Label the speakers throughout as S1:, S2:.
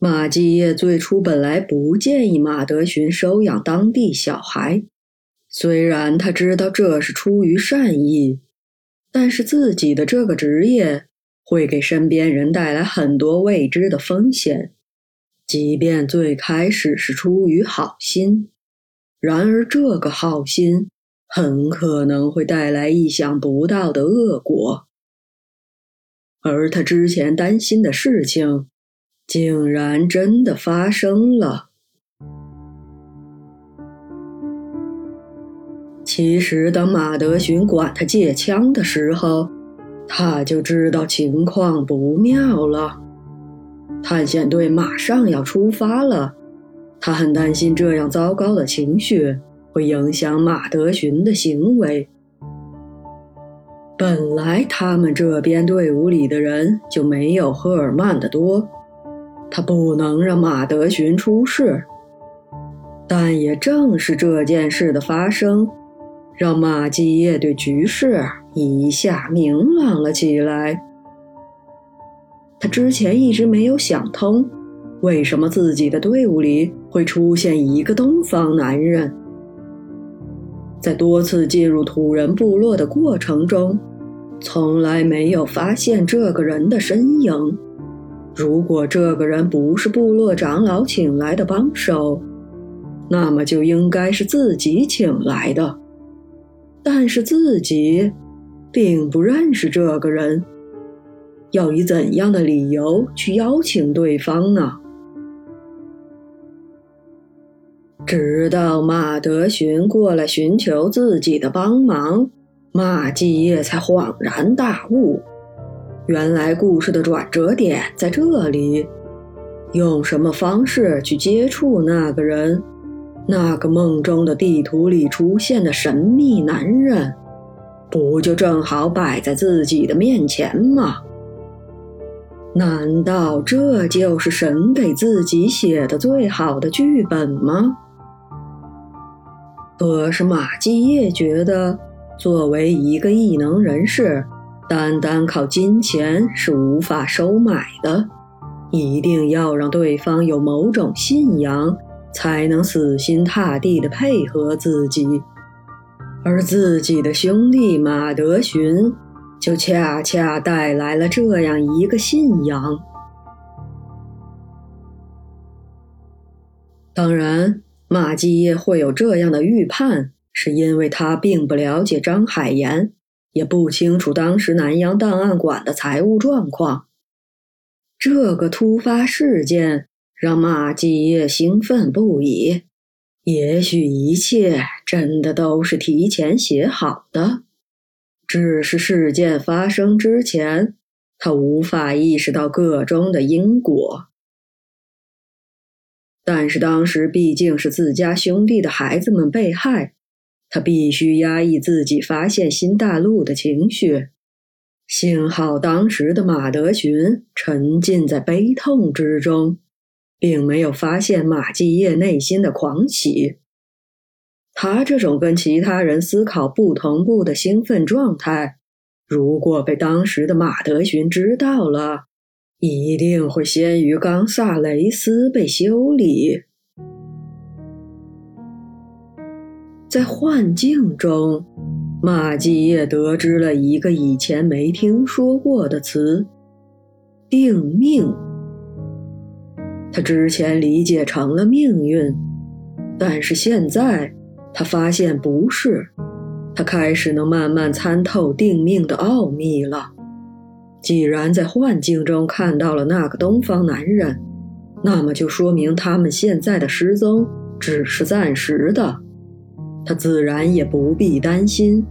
S1: 马继业最初本来不建议马德寻收养当地小孩，虽然他知道这是出于善意，但是自己的这个职业会给身边人带来很多未知的风险。即便最开始是出于好心，然而这个好心很可能会带来意想不到的恶果。而他之前担心的事情，竟然真的发生了。其实，当马德寻管他借枪的时候，他就知道情况不妙了。探险队马上要出发了，他很担心这样糟糕的情绪会影响马德寻的行为。本来他们这边队伍里的人就没有赫尔曼的多，他不能让马德寻出事。但也正是这件事的发生，让马基业对局势一下明朗了起来。他之前一直没有想通，为什么自己的队伍里会出现一个东方男人。在多次进入土人部落的过程中。从来没有发现这个人的身影。如果这个人不是部落长老请来的帮手，那么就应该是自己请来的。但是自己并不认识这个人，要以怎样的理由去邀请对方呢？直到马德寻过来寻求自己的帮忙。马继业才恍然大悟，原来故事的转折点在这里。用什么方式去接触那个人？那个梦中的地图里出现的神秘男人，不就正好摆在自己的面前吗？难道这就是神给自己写的最好的剧本吗？可是马继业觉得。作为一个异能人士，单单靠金钱是无法收买的，一定要让对方有某种信仰，才能死心塌地地配合自己。而自己的兄弟马德寻，就恰恰带来了这样一个信仰。当然，马继业会有这样的预判。是因为他并不了解张海岩，也不清楚当时南洋档案馆的财务状况。这个突发事件让马继业兴奋不已。也许一切真的都是提前写好的，只是事件发生之前，他无法意识到个中的因果。但是当时毕竟是自家兄弟的孩子们被害。他必须压抑自己发现新大陆的情绪。幸好当时的马德寻沉浸在悲痛之中，并没有发现马继业内心的狂喜。他这种跟其他人思考不同步的兴奋状态，如果被当时的马德寻知道了，一定会先于冈萨雷斯被修理。在幻境中，马继业得知了一个以前没听说过的词——定命。他之前理解成了命运，但是现在他发现不是。他开始能慢慢参透定命的奥秘了。既然在幻境中看到了那个东方男人，那么就说明他们现在的失踪只是暂时的。他自然也不必担心，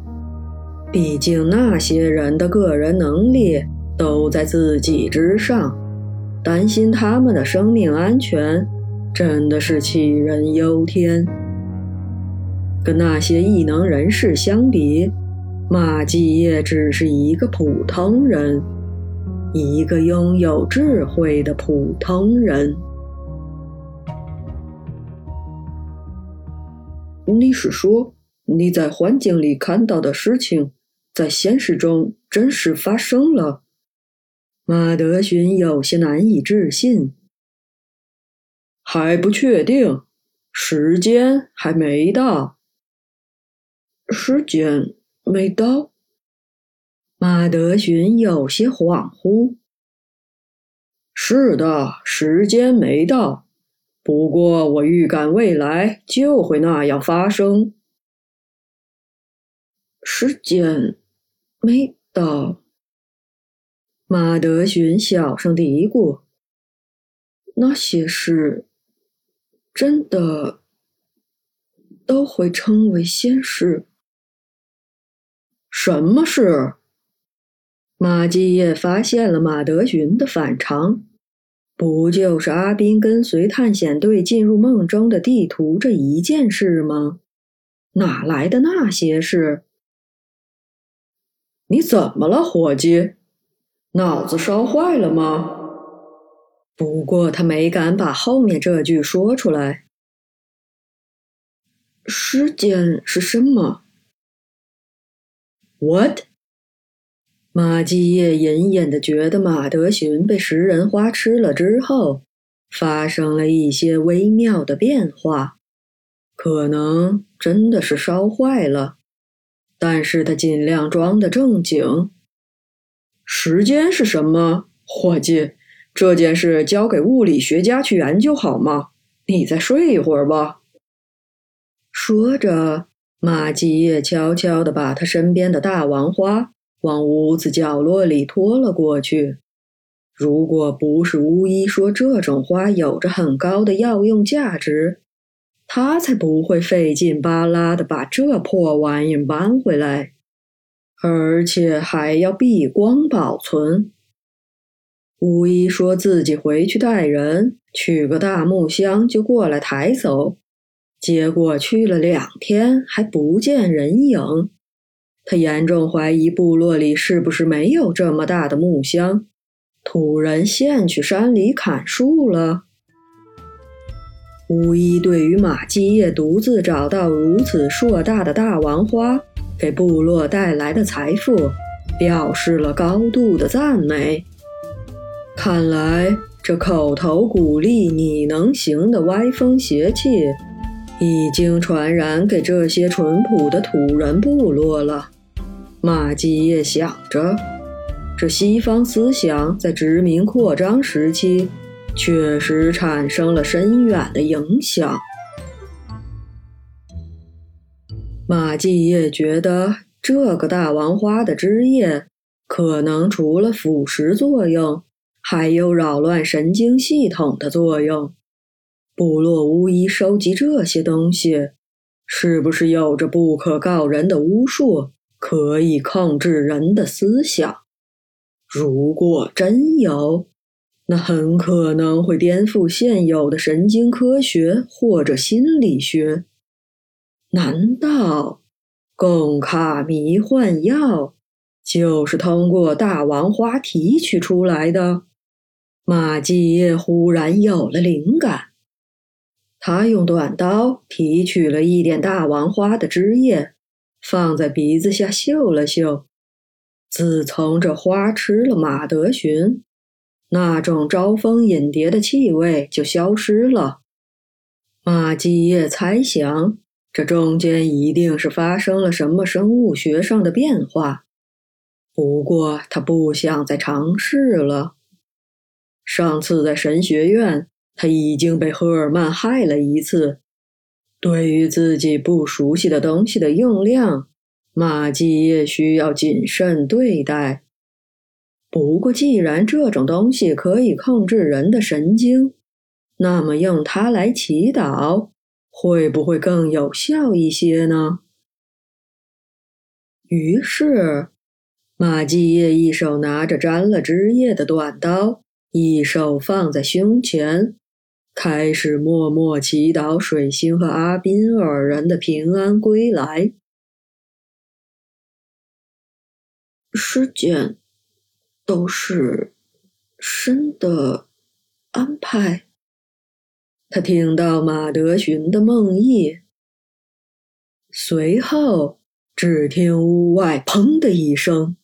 S1: 毕竟那些人的个人能力都在自己之上，担心他们的生命安全真的是杞人忧天。跟那些异能人士相比，马继业只是一个普通人，一个拥有智慧的普通人。你是说，你在幻境里看到的事情，在现实中真实发生了？马德寻有些难以置信。还不确定，时间还没到。
S2: 时间没到。
S1: 马德寻有些恍惚。
S2: 是的，时间没到。不过我预感未来就会那样发生。
S1: 时间没到。马德寻小声嘀咕：“那些事。”真的都会成为现实？
S2: 什么事？
S1: 马基业发现了马德寻的反常，不就是阿宾跟随探险队进入梦中的地图这一件事吗？哪来的那些事？
S2: 你怎么了，伙计？脑子烧坏了吗？
S1: 不过他没敢把后面这句说出来。
S2: 时间是什么？What？
S1: 马继业隐隐的觉得马德寻被食人花吃了之后，发生了一些微妙的变化，可能真的是烧坏了。但是他尽量装的正经。
S2: 时间是什么，伙计？这件事交给物理学家去研究好吗？你再睡一会儿吧。
S1: 说着，马继业悄悄地把他身边的大王花往屋子角落里拖了过去。如果不是巫医说这种花有着很高的药用价值，他才不会费劲巴拉地把这破玩意搬回来，而且还要避光保存。巫医说自己回去带人，取个大木箱就过来抬走，结果去了两天还不见人影。他严重怀疑部落里是不是没有这么大的木箱，土人现去山里砍树了。巫医对于马基业独自找到如此硕大的大王花，给部落带来的财富，表示了高度的赞美。看来，这口头鼓励你能行的歪风邪气，已经传染给这些淳朴的土人部落了。马基业想着，这西方思想在殖民扩张时期，确实产生了深远的影响。马继业觉得，这个大王花的枝叶，可能除了腐蚀作用。还有扰乱神经系统的作用。部落巫医收集这些东西，是不是有着不可告人的巫术，可以控制人的思想？如果真有，那很可能会颠覆现有的神经科学或者心理学。难道贡卡迷幻药就是通过大王花提取出来的？马继业忽然有了灵感，他用短刀提取了一点大王花的汁液，放在鼻子下嗅了嗅。自从这花吃了马德寻，那种招蜂引蝶的气味就消失了。马继业猜想，这中间一定是发生了什么生物学上的变化，不过他不想再尝试了。上次在神学院，他已经被赫尔曼害了一次。对于自己不熟悉的东西的用量，马季业需要谨慎对待。不过，既然这种东西可以控制人的神经，那么用它来祈祷，会不会更有效一些呢？于是，马基业一手拿着沾了汁液的短刀。一手放在胸前，开始默默祈祷水星和阿宾二人的平安归来。时间都是神的安排。他听到马德寻的梦呓，随后只听屋外“砰”的一声。